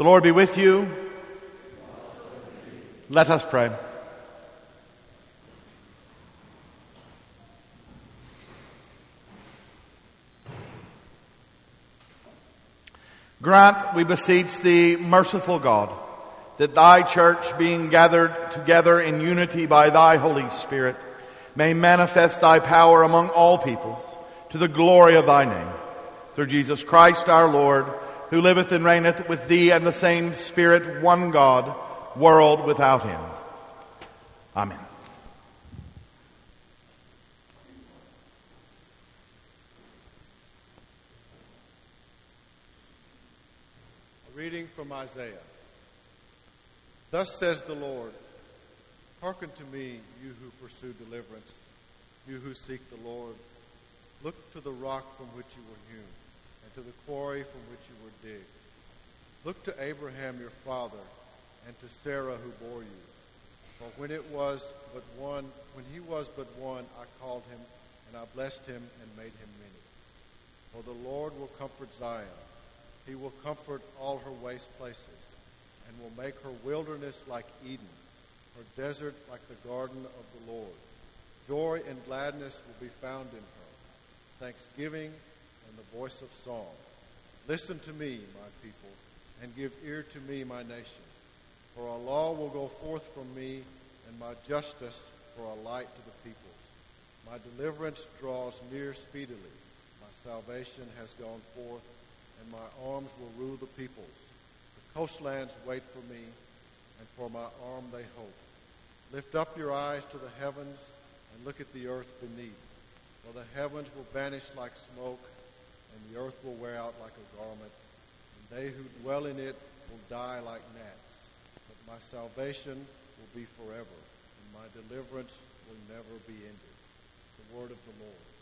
The Lord be with you. Let us pray. Grant, we beseech thee, merciful God, that thy church, being gathered together in unity by thy Holy Spirit, may manifest thy power among all peoples to the glory of thy name. Through Jesus Christ our Lord, who liveth and reigneth with thee and the same Spirit, one God, world without end. Amen. A reading from Isaiah. Thus says the Lord Hearken to me, you who pursue deliverance, you who seek the Lord. Look to the rock from which you were hewn and to the quarry from which you were digged. Look to Abraham your father and to Sarah who bore you. For when it was but one, when he was but one, I called him and I blessed him and made him many. For the Lord will comfort Zion. He will comfort all her waste places and will make her wilderness like Eden, her desert like the garden of the Lord. Joy and gladness will be found in her, thanksgiving and the voice of song. Listen to me, my people, and give ear to me, my nation. For a law will go forth from me, and my justice for a light to the peoples. My deliverance draws near speedily. My salvation has gone forth, and my arms will rule the peoples. The coastlands wait for me, and for my arm they hope. Lift up your eyes to the heavens and look at the earth beneath. For the heavens will vanish like smoke, and the earth will wear out like a garment, and they who dwell in it will die like gnats. But my salvation will be forever, and my deliverance will never be ended. The word of the Lord.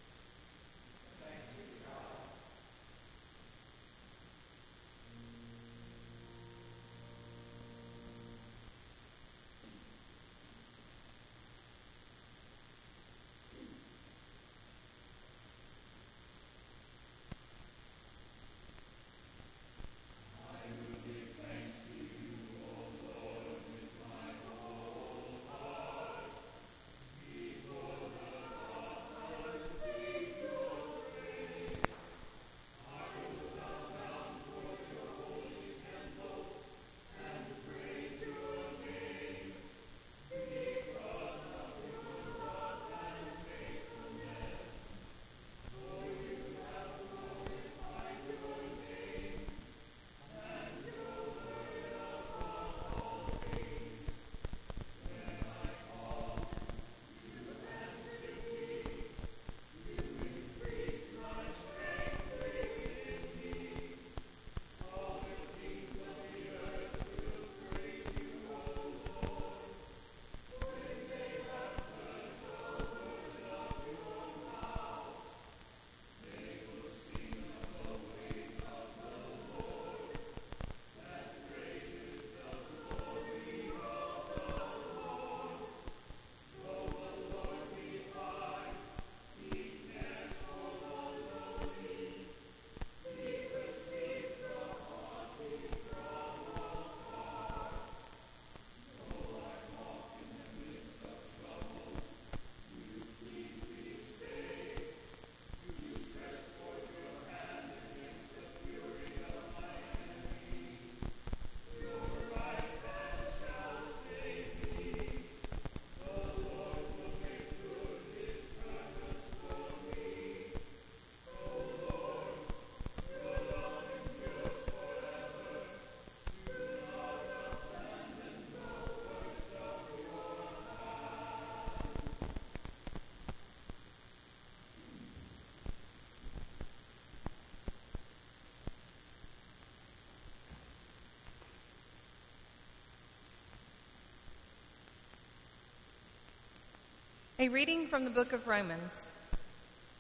A reading from the book of Romans.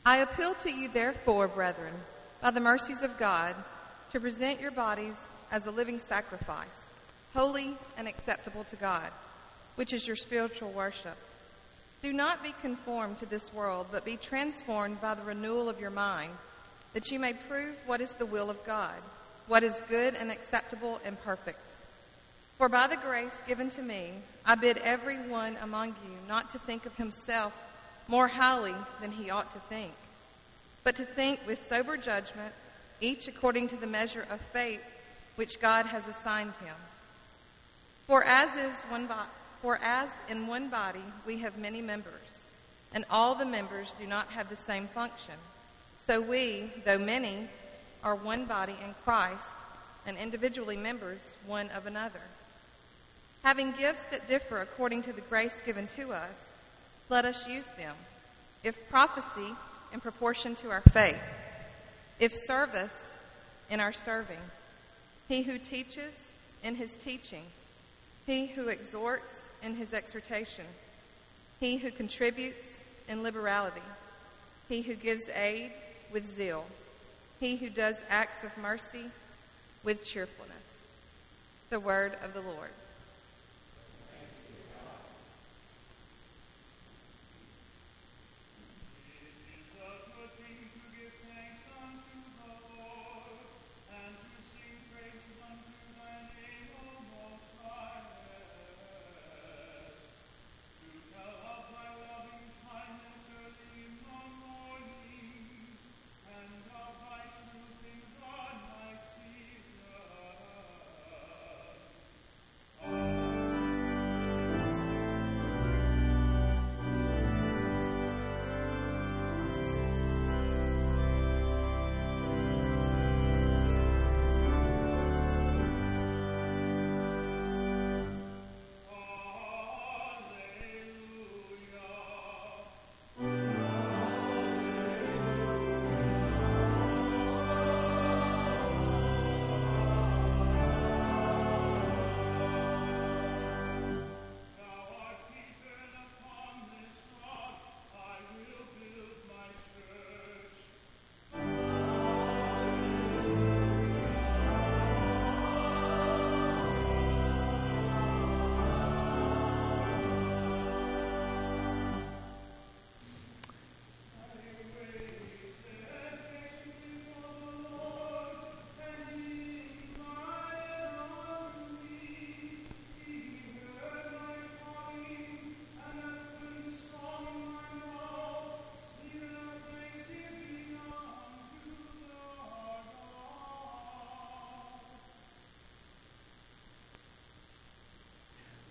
I appeal to you, therefore, brethren, by the mercies of God, to present your bodies as a living sacrifice, holy and acceptable to God, which is your spiritual worship. Do not be conformed to this world, but be transformed by the renewal of your mind, that you may prove what is the will of God, what is good and acceptable and perfect. For by the grace given to me, I bid every one among you not to think of himself more highly than he ought to think, but to think with sober judgment, each according to the measure of faith which God has assigned him. For as is one bo- for as in one body we have many members, and all the members do not have the same function, so we, though many, are one body in Christ, and individually members one of another. Having gifts that differ according to the grace given to us, let us use them. If prophecy, in proportion to our faith. If service, in our serving. He who teaches, in his teaching. He who exhorts, in his exhortation. He who contributes, in liberality. He who gives aid, with zeal. He who does acts of mercy, with cheerfulness. The word of the Lord.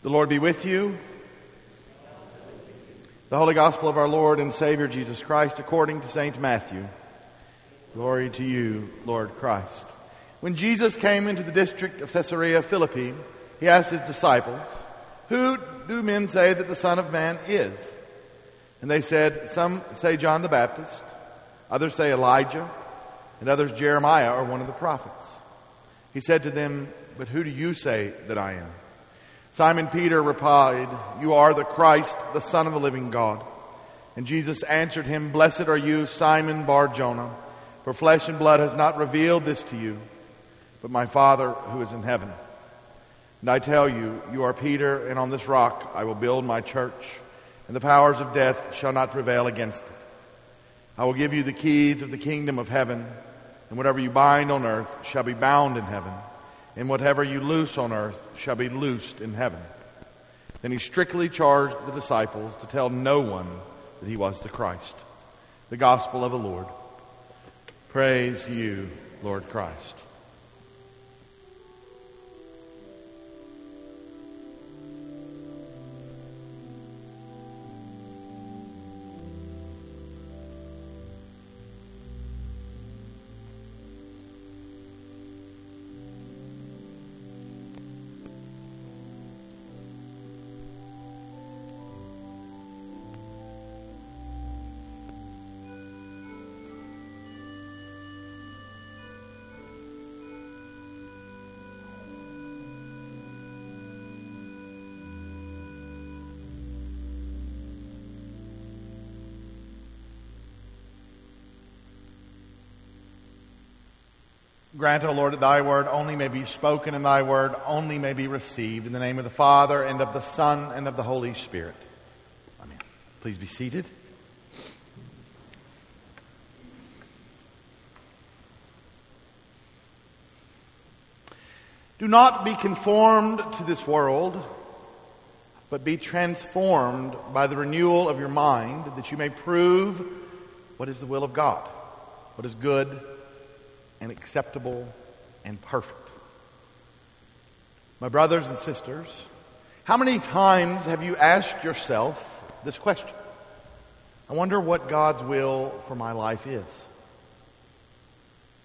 The Lord be with you. The Holy Gospel of our Lord and Savior Jesus Christ according to St. Matthew. Glory to you, Lord Christ. When Jesus came into the district of Caesarea Philippi, he asked his disciples, Who do men say that the Son of Man is? And they said, Some say John the Baptist, others say Elijah, and others Jeremiah or one of the prophets. He said to them, But who do you say that I am? Simon Peter replied, You are the Christ, the Son of the living God. And Jesus answered him, Blessed are you, Simon Bar Jonah, for flesh and blood has not revealed this to you, but my Father who is in heaven. And I tell you, you are Peter, and on this rock I will build my church, and the powers of death shall not prevail against it. I will give you the keys of the kingdom of heaven, and whatever you bind on earth shall be bound in heaven and whatever you loose on earth shall be loosed in heaven. Then he strictly charged the disciples to tell no one that he was the Christ. The gospel of the Lord. Praise you, Lord Christ. Grant, O Lord, that thy word only may be spoken and thy word only may be received. In the name of the Father, and of the Son, and of the Holy Spirit. Amen. Please be seated. Do not be conformed to this world, but be transformed by the renewal of your mind, that you may prove what is the will of God, what is good and acceptable and perfect. My brothers and sisters, how many times have you asked yourself this question? I wonder what God's will for my life is.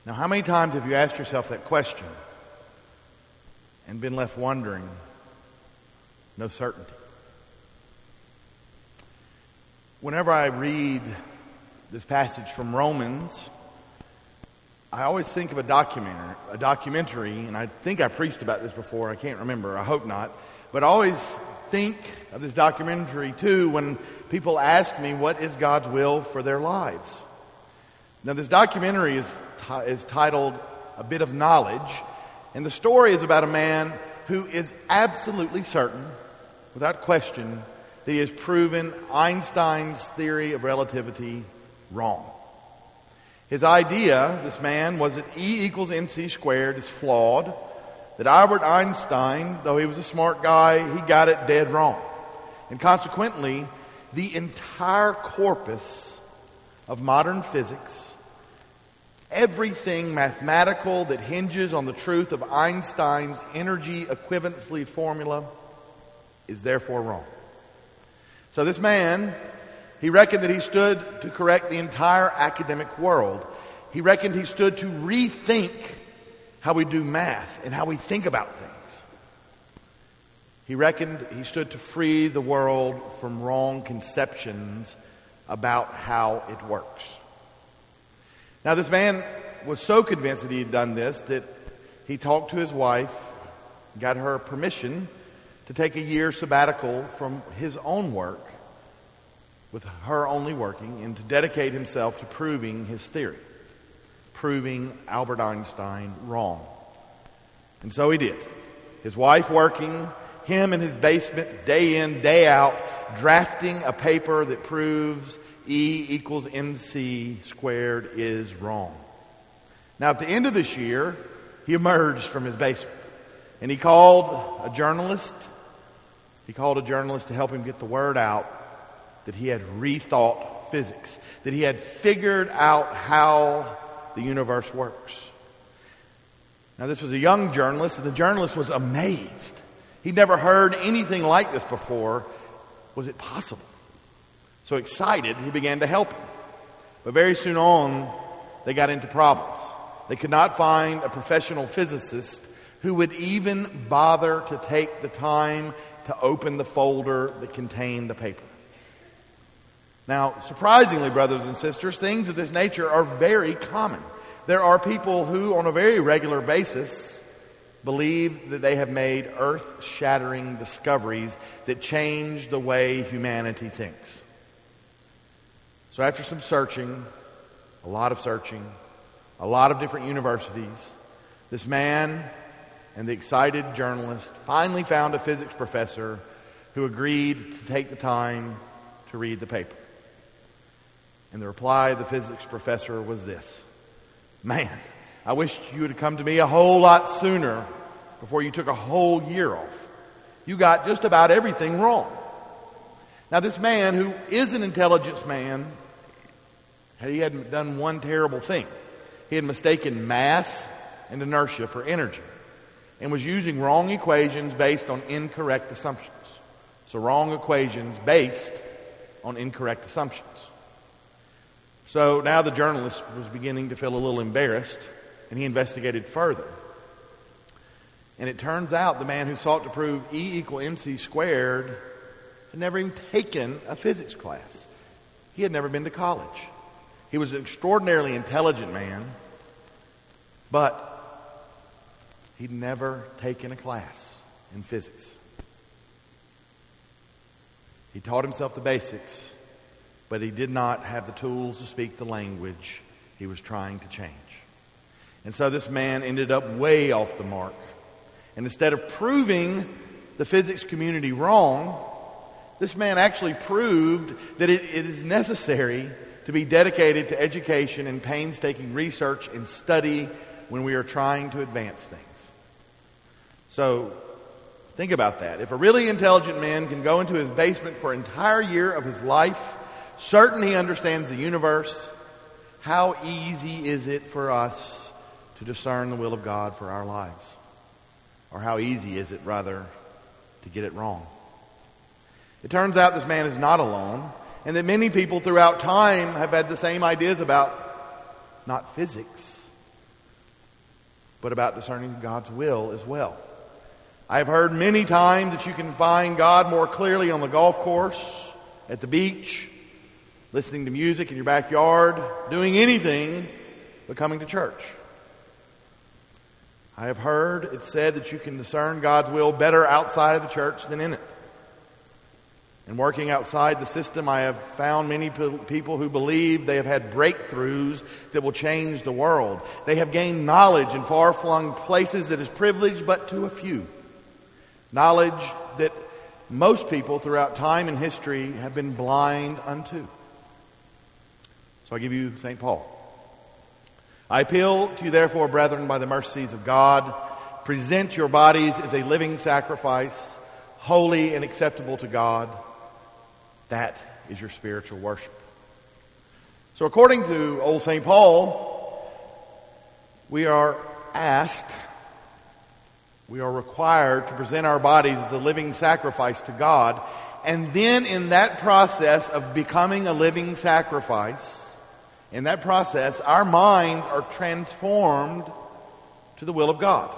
Now, how many times have you asked yourself that question and been left wondering? No certainty. Whenever I read this passage from Romans, I always think of a documentary, a documentary, and I think I preached about this before. I can't remember. I hope not. But I always think of this documentary too when people ask me what is God's will for their lives. Now, this documentary is, t- is titled A Bit of Knowledge, and the story is about a man who is absolutely certain, without question, that he has proven Einstein's theory of relativity wrong. His idea, this man, was that E equals mc squared is flawed, that Albert Einstein, though he was a smart guy, he got it dead wrong. And consequently, the entire corpus of modern physics, everything mathematical that hinges on the truth of Einstein's energy equivalency formula, is therefore wrong. So this man he reckoned that he stood to correct the entire academic world. He reckoned he stood to rethink how we do math and how we think about things. He reckoned he stood to free the world from wrong conceptions about how it works. Now, this man was so convinced that he had done this that he talked to his wife, got her permission to take a year sabbatical from his own work with her only working, and to dedicate himself to proving his theory, proving Albert Einstein wrong. And so he did. His wife working, him in his basement day in, day out, drafting a paper that proves E equals mc squared is wrong. Now, at the end of this year, he emerged from his basement and he called a journalist. He called a journalist to help him get the word out that he had rethought physics, that he had figured out how the universe works. Now, this was a young journalist, and the journalist was amazed. He'd never heard anything like this before. Was it possible? So excited, he began to help him. But very soon on, they got into problems. They could not find a professional physicist who would even bother to take the time to open the folder that contained the paper. Now, surprisingly, brothers and sisters, things of this nature are very common. There are people who, on a very regular basis, believe that they have made earth shattering discoveries that change the way humanity thinks. So, after some searching, a lot of searching, a lot of different universities, this man and the excited journalist finally found a physics professor who agreed to take the time to read the paper. And the reply of the physics professor was this Man, I wish you would have come to me a whole lot sooner before you took a whole year off. You got just about everything wrong. Now, this man, who is an intelligence man, he had done one terrible thing. He had mistaken mass and inertia for energy and was using wrong equations based on incorrect assumptions. So, wrong equations based on incorrect assumptions. So now the journalist was beginning to feel a little embarrassed, and he investigated further. And it turns out the man who sought to prove E equal mc squared had never even taken a physics class. He had never been to college. He was an extraordinarily intelligent man, but he'd never taken a class in physics. He taught himself the basics, but he did not have the tools to speak the language he was trying to change. And so this man ended up way off the mark. And instead of proving the physics community wrong, this man actually proved that it, it is necessary to be dedicated to education and painstaking research and study when we are trying to advance things. So think about that. If a really intelligent man can go into his basement for an entire year of his life certain he understands the universe, how easy is it for us to discern the will of God for our lives? Or how easy is it, rather, to get it wrong? It turns out this man is not alone, and that many people throughout time have had the same ideas about not physics, but about discerning God's will as well. I've heard many times that you can find God more clearly on the golf course, at the beach, listening to music in your backyard, doing anything but coming to church. I have heard it said that you can discern God's will better outside of the church than in it. And working outside the system, I have found many people who believe they have had breakthroughs that will change the world. They have gained knowledge in far flung places that is privileged but to a few. Knowledge that most people throughout time and history have been blind unto. So I give you St. Paul. I appeal to you, therefore, brethren, by the mercies of God, present your bodies as a living sacrifice, holy and acceptable to God. That is your spiritual worship. So, according to old St. Paul, we are asked, we are required to present our bodies as a living sacrifice to God. And then, in that process of becoming a living sacrifice, in that process, our minds are transformed to the will of God.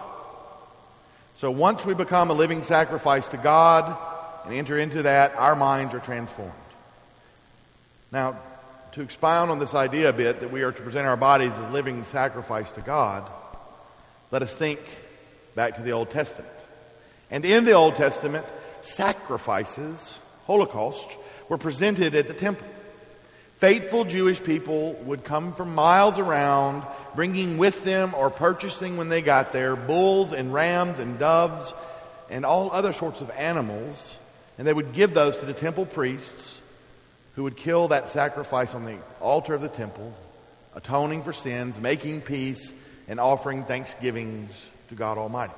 So once we become a living sacrifice to God and enter into that, our minds are transformed. Now, to expound on this idea a bit that we are to present our bodies as living sacrifice to God, let us think back to the Old Testament. And in the Old Testament, sacrifices, holocausts, were presented at the temple. Faithful Jewish people would come from miles around, bringing with them or purchasing when they got there bulls and rams and doves and all other sorts of animals, and they would give those to the temple priests who would kill that sacrifice on the altar of the temple, atoning for sins, making peace, and offering thanksgivings to God Almighty.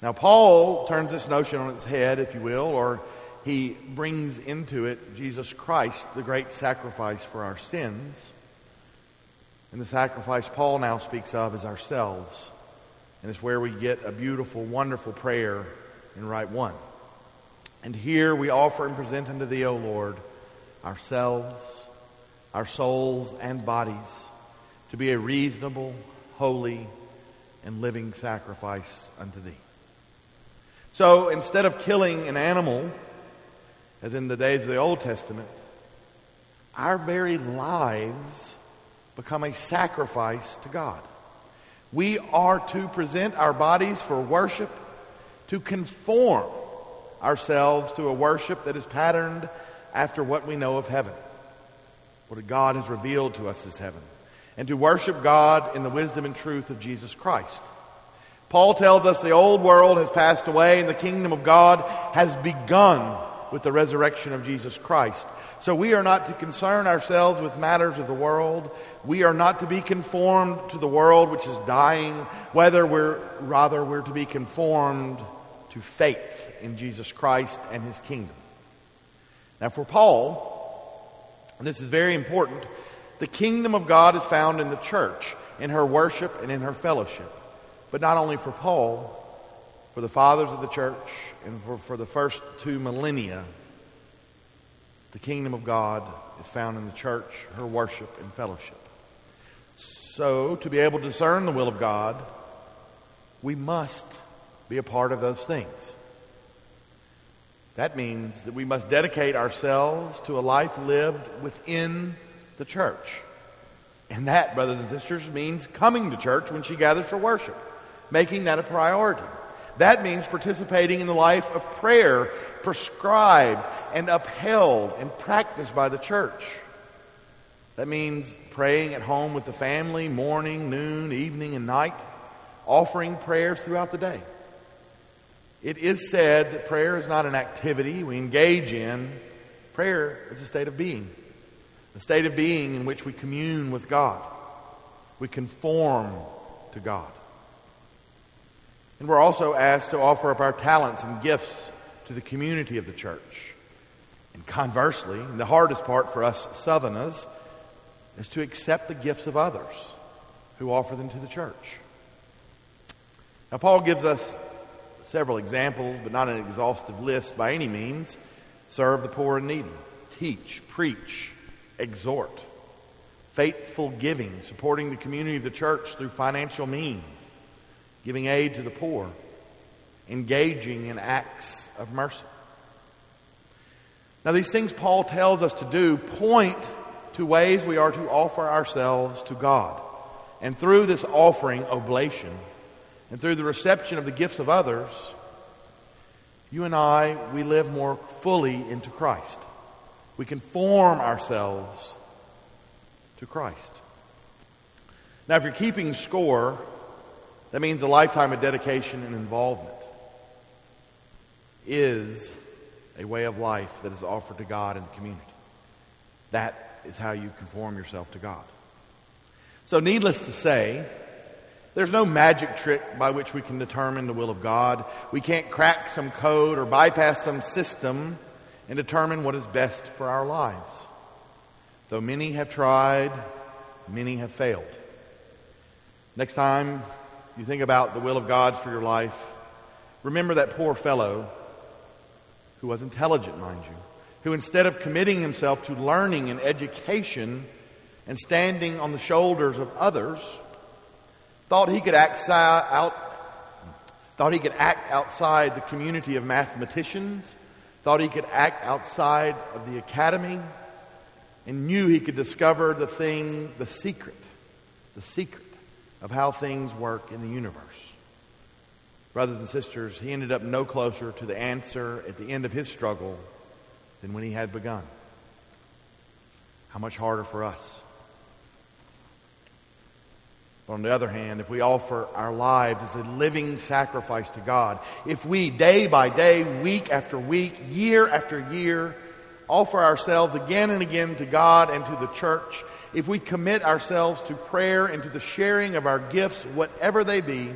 Now, Paul turns this notion on its head, if you will, or he brings into it Jesus Christ, the great sacrifice for our sins. And the sacrifice Paul now speaks of is ourselves, And it's where we get a beautiful, wonderful prayer in Rite One. And here we offer and present unto thee, O Lord, ourselves, our souls, and bodies to be a reasonable, holy, and living sacrifice unto thee. So instead of killing an animal, as in the days of the Old Testament, our very lives become a sacrifice to God. We are to present our bodies for worship, to conform ourselves to a worship that is patterned after what we know of heaven, what God has revealed to us as heaven, and to worship God in the wisdom and truth of Jesus Christ. Paul tells us the old world has passed away and the kingdom of God has begun with the resurrection of Jesus Christ. So we are not to concern ourselves with matters of the world. We are not to be conformed to the world which is dying, whether we're, rather we're to be conformed to faith in Jesus Christ and his kingdom. Now for Paul, and this is very important, the kingdom of God is found in the church, in her worship and in her fellowship. But not only for Paul, for the fathers of the church and for, for the first two millennia, the kingdom of God is found in the church, her worship and fellowship. So, to be able to discern the will of God, we must be a part of those things. That means that we must dedicate ourselves to a life lived within the church. And that, brothers and sisters, means coming to church when she gathers for worship, making that a priority. That means participating in the life of prayer prescribed and upheld and practiced by the church. That means praying at home with the family, morning, noon, evening, and night, offering prayers throughout the day. It is said that prayer is not an activity we engage in. Prayer is a state of being, a state of being in which we commune with God. We conform to God. And we're also asked to offer up our talents and gifts to the community of the church. And conversely, and the hardest part for us Southerners is to accept the gifts of others who offer them to the church. Now, Paul gives us several examples, but not an exhaustive list by any means. Serve the poor and needy, teach, preach, exhort, faithful giving, supporting the community of the church through financial means, giving aid to the poor, engaging in acts of mercy. Now, these things Paul tells us to do point to ways we are to offer ourselves to God. And through this offering, oblation, and through the reception of the gifts of others, you and I, we live more fully into Christ. We conform ourselves to Christ. Now, if you're keeping score, that means a lifetime of dedication and involvement is a way of life that is offered to God in the community. That is how you conform yourself to God. So, needless to say, there's no magic trick by which we can determine the will of God. We can't crack some code or bypass some system and determine what is best for our lives. Though many have tried, many have failed. Next time you think about the will of God for your life, remember that poor fellow who was intelligent, mind you, who instead of committing himself to learning and education and standing on the shoulders of others, thought he could act out, thought he could act outside the community of mathematicians, thought he could act outside of the academy, and knew he could discover the thing, the secret, the secret of how things work in the universe. Brothers and sisters, he ended up no closer to the answer at the end of his struggle than when he had begun. How much harder for us? But on the other hand, if we offer our lives as a living sacrifice to God, if we day by day, week after week, year after year, offer ourselves again and again to God and to the church, if we commit ourselves to prayer and to the sharing of our gifts, whatever they be,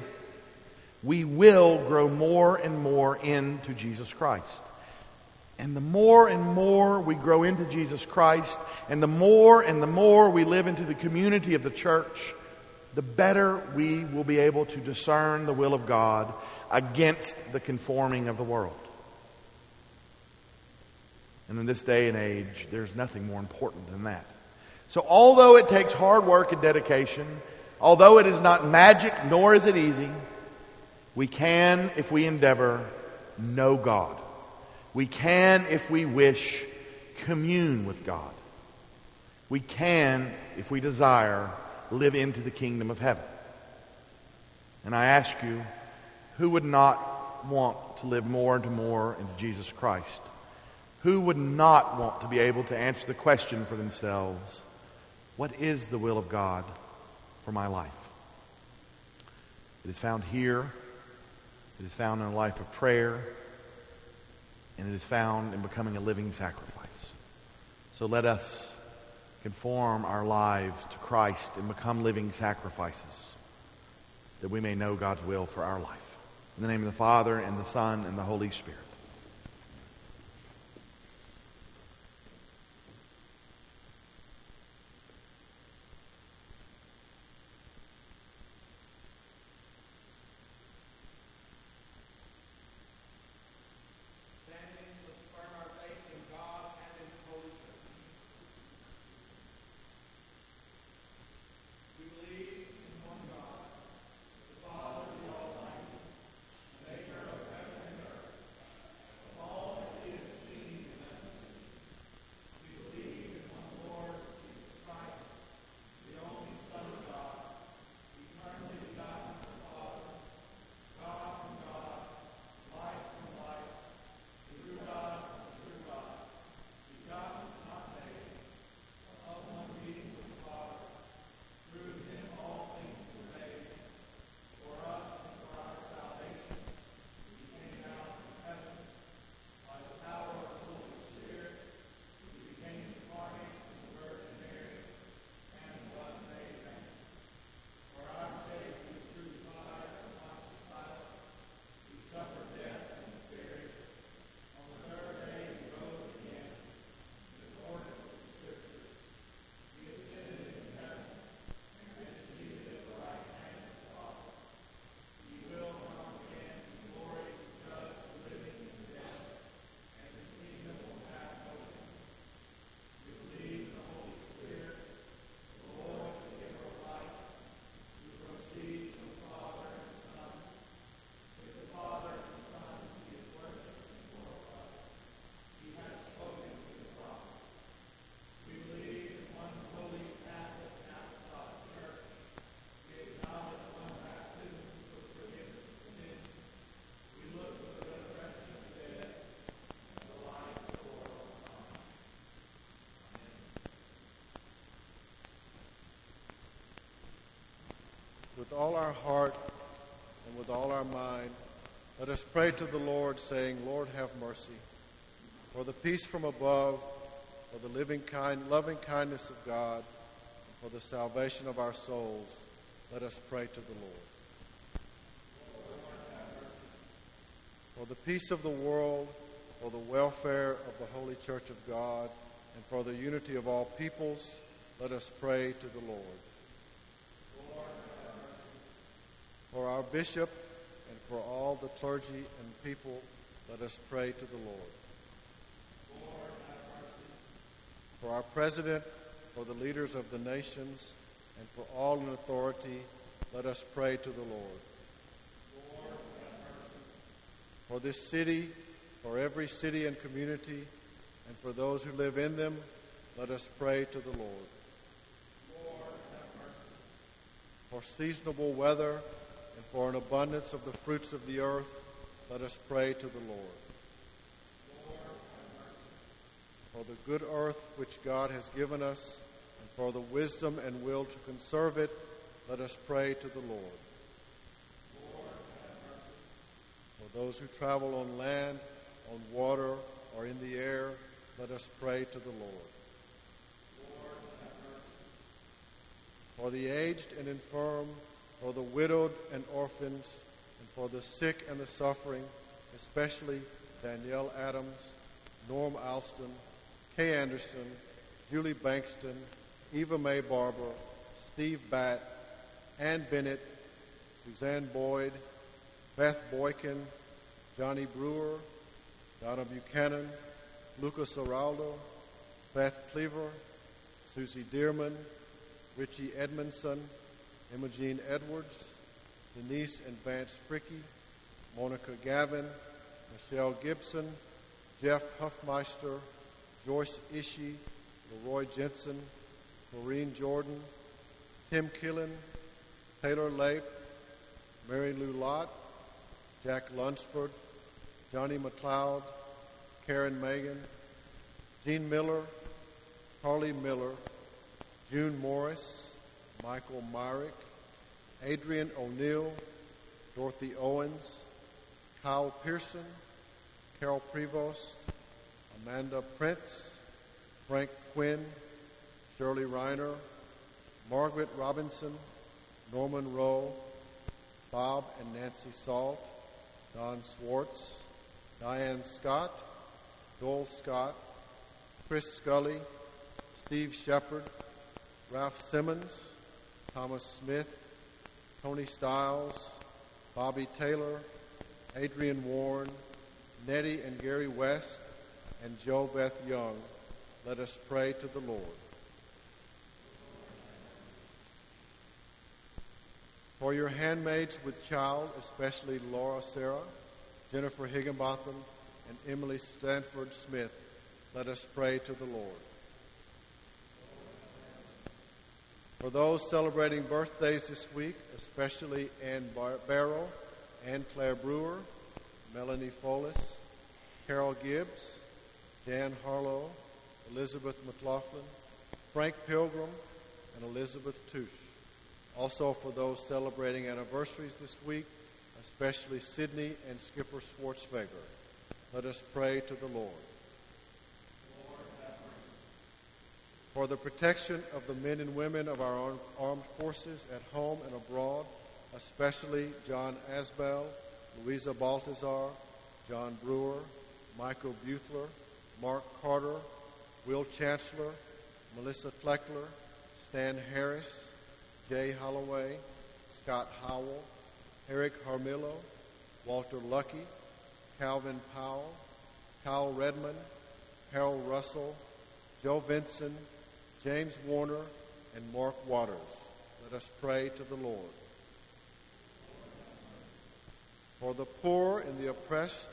we will grow more and more into Jesus Christ. And the more and more we grow into Jesus Christ, and the more and the more we live into the community of the church, the better we will be able to discern the will of God against the conforming of the world. And in this day and age, there's nothing more important than that. So, although it takes hard work and dedication, although it is not magic nor is it easy, we can, if we endeavor, know God. We can, if we wish, commune with God. We can, if we desire, live into the kingdom of heaven. And I ask you, who would not want to live more and more into Jesus Christ? Who would not want to be able to answer the question for themselves, what is the will of God for my life? It is found here. It is found in a life of prayer. And it is found in becoming a living sacrifice. So let us conform our lives to Christ and become living sacrifices that we may know God's will for our life. In the name of the Father, and the Son, and the Holy Spirit. With all our heart and with all our mind, let us pray to the Lord, saying, Lord, have mercy. For the peace from above, for the living kind, loving kindness of God, for the salvation of our souls, let us pray to the Lord. For the peace of the world, for the welfare of the Holy Church of God, and for the unity of all peoples, let us pray to the Lord. For our bishop and for all the clergy and people, let us pray to the Lord. For our president, for the leaders of the nations, and for all in authority, let us pray to the Lord. For this city, for every city and community, and for those who live in them, let us pray to the Lord. For seasonable weather, and for an abundance of the fruits of the earth, let us pray to the Lord. For the good earth which God has given us, and for the wisdom and will to conserve it, let us pray to the Lord. For those who travel on land, on water, or in the air, let us pray to the Lord. For the aged and infirm, for the widowed and orphans, and for the sick and the suffering, especially Danielle Adams, Norm Alston, Kay Anderson, Julie Bankston, Eva May Barber, Steve Batt, Ann Bennett, Suzanne Boyd, Beth Boykin, Johnny Brewer, Donna Buchanan, Lucas Araldo, Beth Cleaver, Susie Dearman, Richie Edmondson, Imogene Edwards, Denise and Vance Fricky, Monica Gavin, Michelle Gibson, Jeff Huffmeister, Joyce Ishii, Leroy Jensen, Maureen Jordan, Tim Killen, Taylor Lape, Mary Lou Lott, Jack Lunsford, Johnny McLeod, Karen Megan, Jean Miller, Carly Miller, June Morris, Michael Myrick, Adrian O'Neill, Dorothy Owens, Kyle Pearson, Carol Prevost, Amanda Prince, Frank Quinn, Shirley Reiner, Margaret Robinson, Norman Rowe, Bob and Nancy Salt, Don Swartz, Diane Scott, Joel Scott, Chris Scully, Steve Shepard, Ralph Simmons, Thomas Smith, Tony Stiles, Bobby Taylor, Adrian Warren, Nettie and Gary West, and Joe Beth Young. Let us pray to the Lord. For your handmaids with child, especially Laura Sarah, Jennifer Higginbotham, and Emily Stanford Smith, let us pray to the Lord. For those celebrating birthdays this week, especially Ann Bar- Barrow, Ann Claire Brewer, Melanie Folis, Carol Gibbs, Dan Harlow, Elizabeth McLaughlin, Frank Pilgrim, and Elizabeth Touche. Also for those celebrating anniversaries this week, especially Sydney and Skipper Schwartzweger. Let us pray to the Lord. For the protection of the men and women of our armed forces at home and abroad, especially John Asbell, Louisa Baltazar, John Brewer, Michael Buthler, Mark Carter, Will Chancellor, Melissa Fleckler, Stan Harris, Jay Holloway, Scott Howell, Eric Harmillo, Walter Lucky, Calvin Powell, Kyle Redmond, Harold Russell, Joe Vinson, James Warner, and Mark Waters. Let us pray to the Lord. For the poor and the oppressed,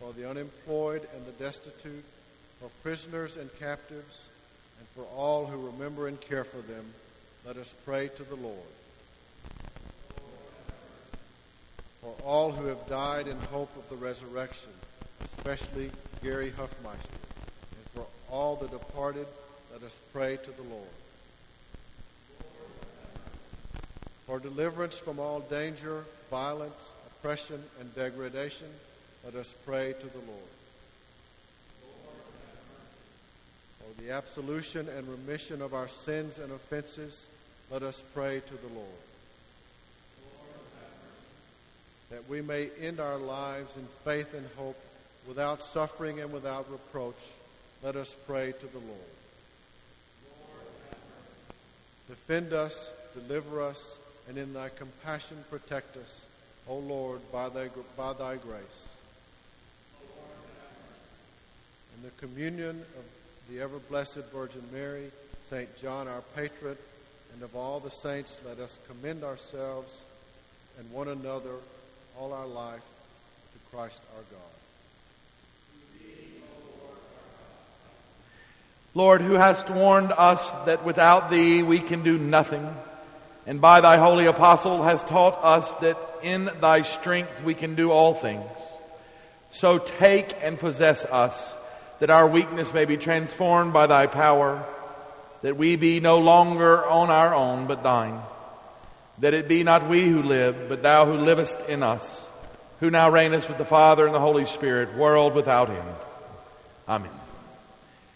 for the unemployed and the destitute, for prisoners and captives, and for all who remember and care for them, let us pray to the Lord. For all who have died in hope of the resurrection, especially Gary Huffmeister, and for all the departed, let us pray to the Lord. For deliverance from all danger, violence, oppression, and degradation, let us pray to the Lord. For the absolution and remission of our sins and offenses, let us pray to the Lord. That we may end our lives in faith and hope without suffering and without reproach, let us pray to the Lord. Defend us, deliver us, and in thy compassion protect us, O Lord, by thy, by thy grace. In the communion of the ever blessed Virgin Mary, St. John, our patron, and of all the saints, let us commend ourselves and one another all our life to Christ our God. Lord, who hast warned us that without thee we can do nothing, and by thy holy apostle has taught us that in thy strength we can do all things. So take and possess us, that our weakness may be transformed by thy power, that we be no longer on our own, but thine. That it be not we who live, but thou who livest in us, who now reignest with the Father and the Holy Spirit, world without end. Amen.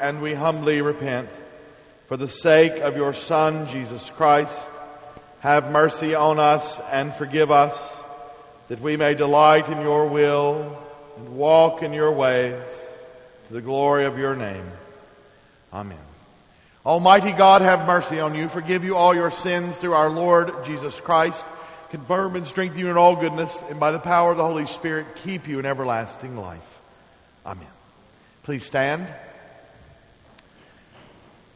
and we humbly repent. For the sake of your Son, Jesus Christ, have mercy on us and forgive us that we may delight in your will and walk in your ways to the glory of your name. Amen. Almighty God, have mercy on you, forgive you all your sins through our Lord Jesus Christ, confirm and strengthen you in all goodness, and by the power of the Holy Spirit, keep you in everlasting life. Amen. Please stand.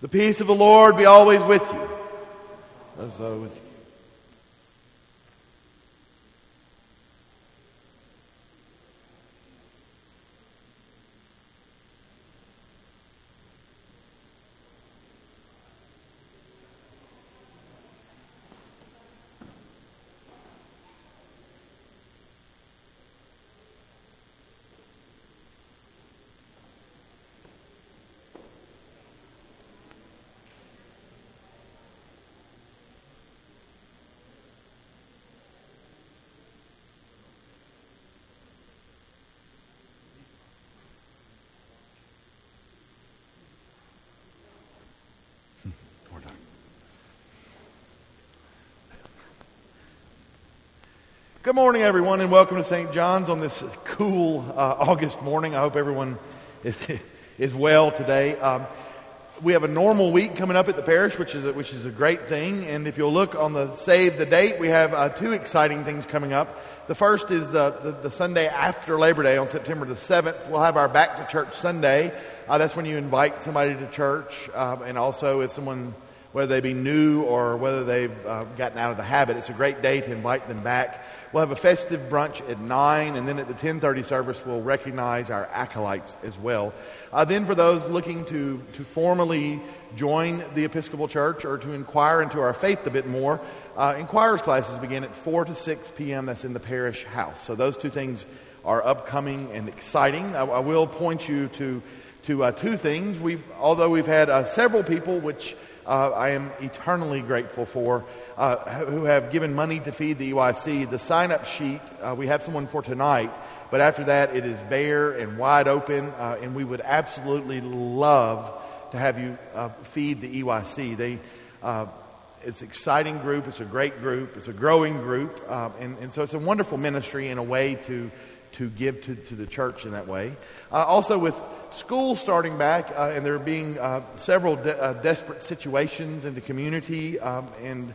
The peace of the Lord be always with you. As though with you. Good morning, everyone, and welcome to St. John's on this cool uh, August morning. I hope everyone is, is well today. Um, we have a normal week coming up at the parish, which is a, which is a great thing. And if you'll look on the save the date, we have uh, two exciting things coming up. The first is the, the, the Sunday after Labor Day on September the 7th. We'll have our Back to Church Sunday. Uh, that's when you invite somebody to church, um, and also if someone, whether they be new or whether they've uh, gotten out of the habit, it's a great day to invite them back. We'll have a festive brunch at 9, and then at the 10.30 service, we'll recognize our acolytes as well. Uh, then for those looking to, to formally join the Episcopal Church or to inquire into our faith a bit more, uh, inquirers classes begin at 4 to 6 p.m. That's in the parish house. So those two things are upcoming and exciting. I, I will point you to, to uh, two things. We've, although we've had uh, several people, which uh, I am eternally grateful for, uh, who have given money to feed the EYC. The sign up sheet, uh, we have someone for tonight, but after that it is bare and wide open, uh, and we would absolutely love to have you uh, feed the EYC. They, uh, it's an exciting group, it's a great group, it's a growing group, and, and so it's a wonderful ministry in a way to, to give to, to the church in that way. Also, with school starting back, uh, and there being uh, several de- uh, desperate situations in the community, um, and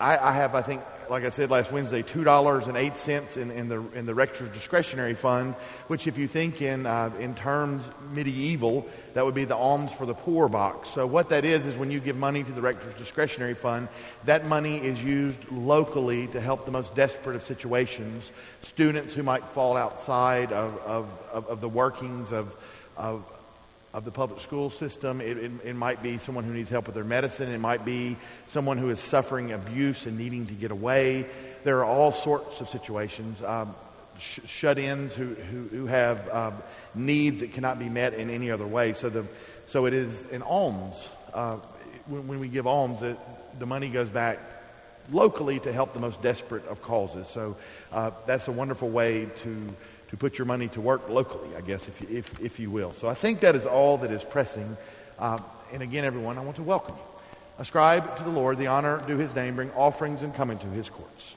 I, I have, I think, like I said last Wednesday, two dollars and eight cents in, in the in the rector's discretionary fund. Which, if you think in uh, in terms medieval, that would be the alms for the poor box. So what that is is when you give money to the rector's discretionary fund, that money is used locally to help the most desperate of situations, students who might fall outside of of, of, of the workings of of of the public school system. It, it, it, might be someone who needs help with their medicine. It might be someone who is suffering abuse and needing to get away. There are all sorts of situations. Um, sh- shut-ins who, who, who have um, needs that cannot be met in any other way. So, the, so it is an alms. Uh, when, when, we give alms, it, the money goes back locally to help the most desperate of causes. So uh, that's a wonderful way to to put your money to work locally, I guess, if you, if, if you will. So I think that is all that is pressing. Uh, and again, everyone, I want to welcome you. Ascribe to the Lord the honor due his name, bring offerings and come into his courts.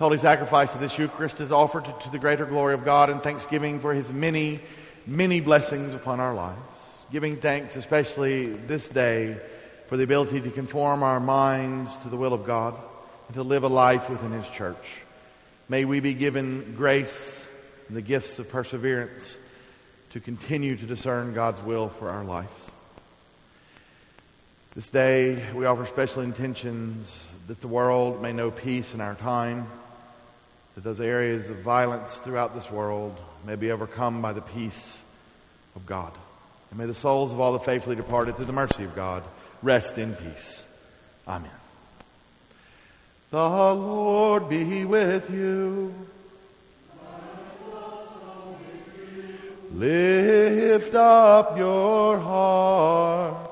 Holy sacrifice of this Eucharist is offered to, to the greater glory of God and thanksgiving for his many, many blessings upon our lives. Giving thanks especially this day for the ability to conform our minds to the will of God and to live a life within his church. May we be given grace and the gifts of perseverance to continue to discern God's will for our lives. This day, we offer special intentions that the world may know peace in our time, that those areas of violence throughout this world may be overcome by the peace of God. And may the souls of all the faithfully departed, through the mercy of God, rest in peace. Amen. The Lord be with you. Lift up your hearts.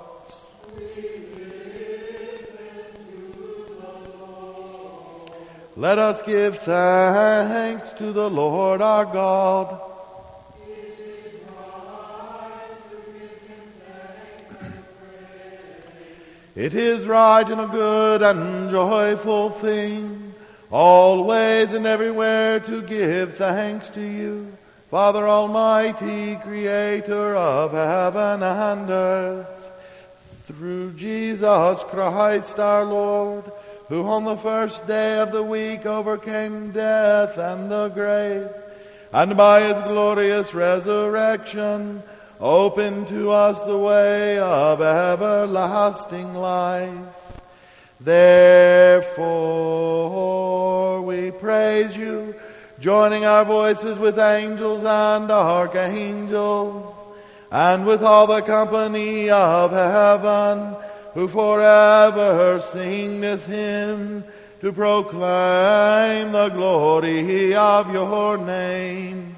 Let us give thanks to the Lord our God. It is right and a good and joyful thing, always and everywhere to give thanks to you, Father Almighty, Creator of heaven and earth, through Jesus Christ our Lord, who on the first day of the week overcame death and the grave, and by his glorious resurrection, opened to us the way of everlasting life. Therefore we praise you, joining our voices with angels and archangels, and with all the company of heaven, who forever sing this hymn to proclaim the glory of your name.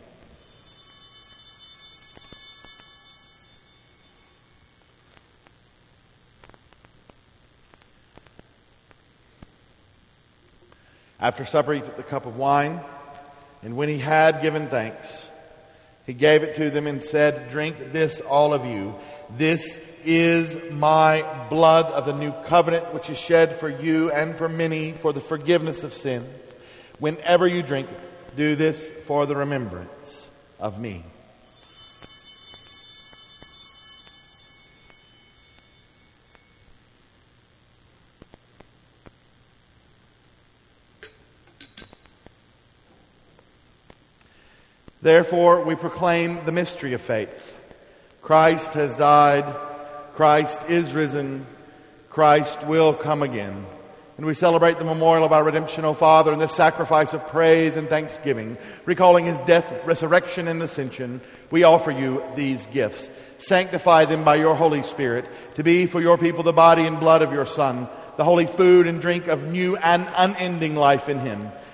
After supper, he took the cup of wine, and when he had given thanks, he gave it to them and said, Drink this, all of you. This is my blood of the new covenant, which is shed for you and for many for the forgiveness of sins. Whenever you drink it, do this for the remembrance of me. Therefore, we proclaim the mystery of faith. Christ has died. Christ is risen. Christ will come again. And we celebrate the memorial of our redemption, O Father, in this sacrifice of praise and thanksgiving, recalling his death, resurrection, and ascension. We offer you these gifts. Sanctify them by your Holy Spirit to be for your people the body and blood of your Son, the holy food and drink of new and unending life in him.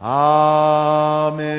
Amen.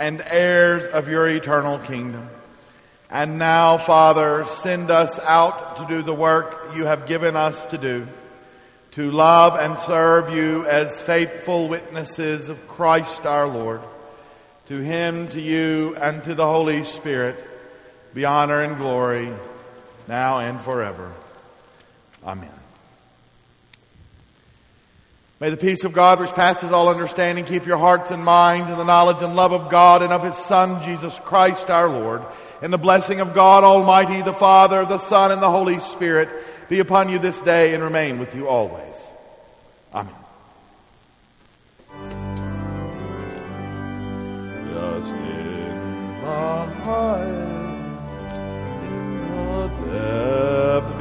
and heirs of your eternal kingdom. And now, Father, send us out to do the work you have given us to do, to love and serve you as faithful witnesses of Christ our Lord. To him, to you, and to the Holy Spirit be honor and glory now and forever. Amen. May the peace of God, which passes all understanding, keep your hearts and minds in the knowledge and love of God and of His Son, Jesus Christ our Lord and the blessing of God Almighty, the Father, the Son, and the Holy Spirit be upon you this day and remain with you always. Amen. Just in the height, the depth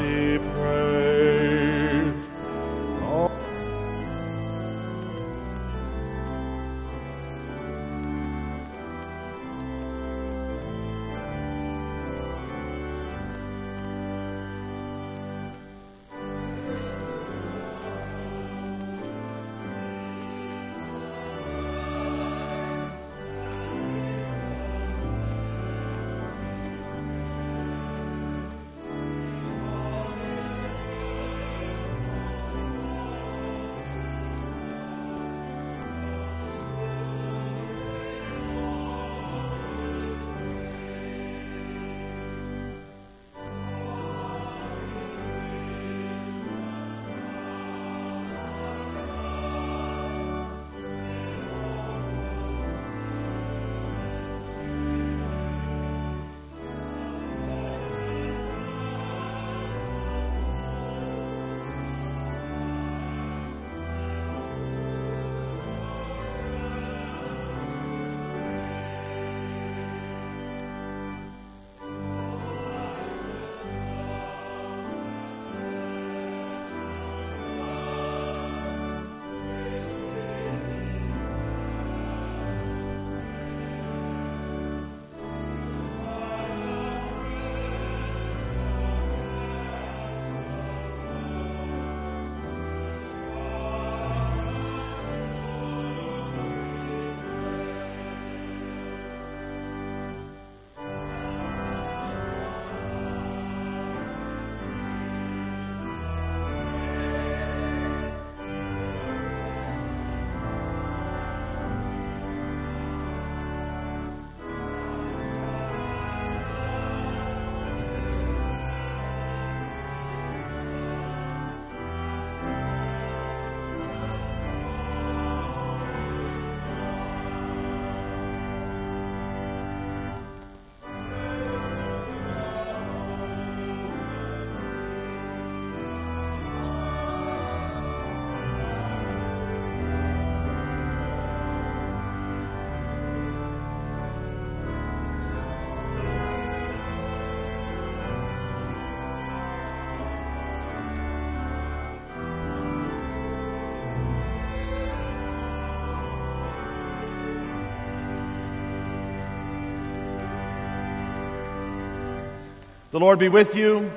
The Lord be with you.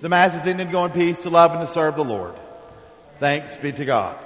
The Mass is ended. Go in peace to love and to serve the Lord. Thanks be to God.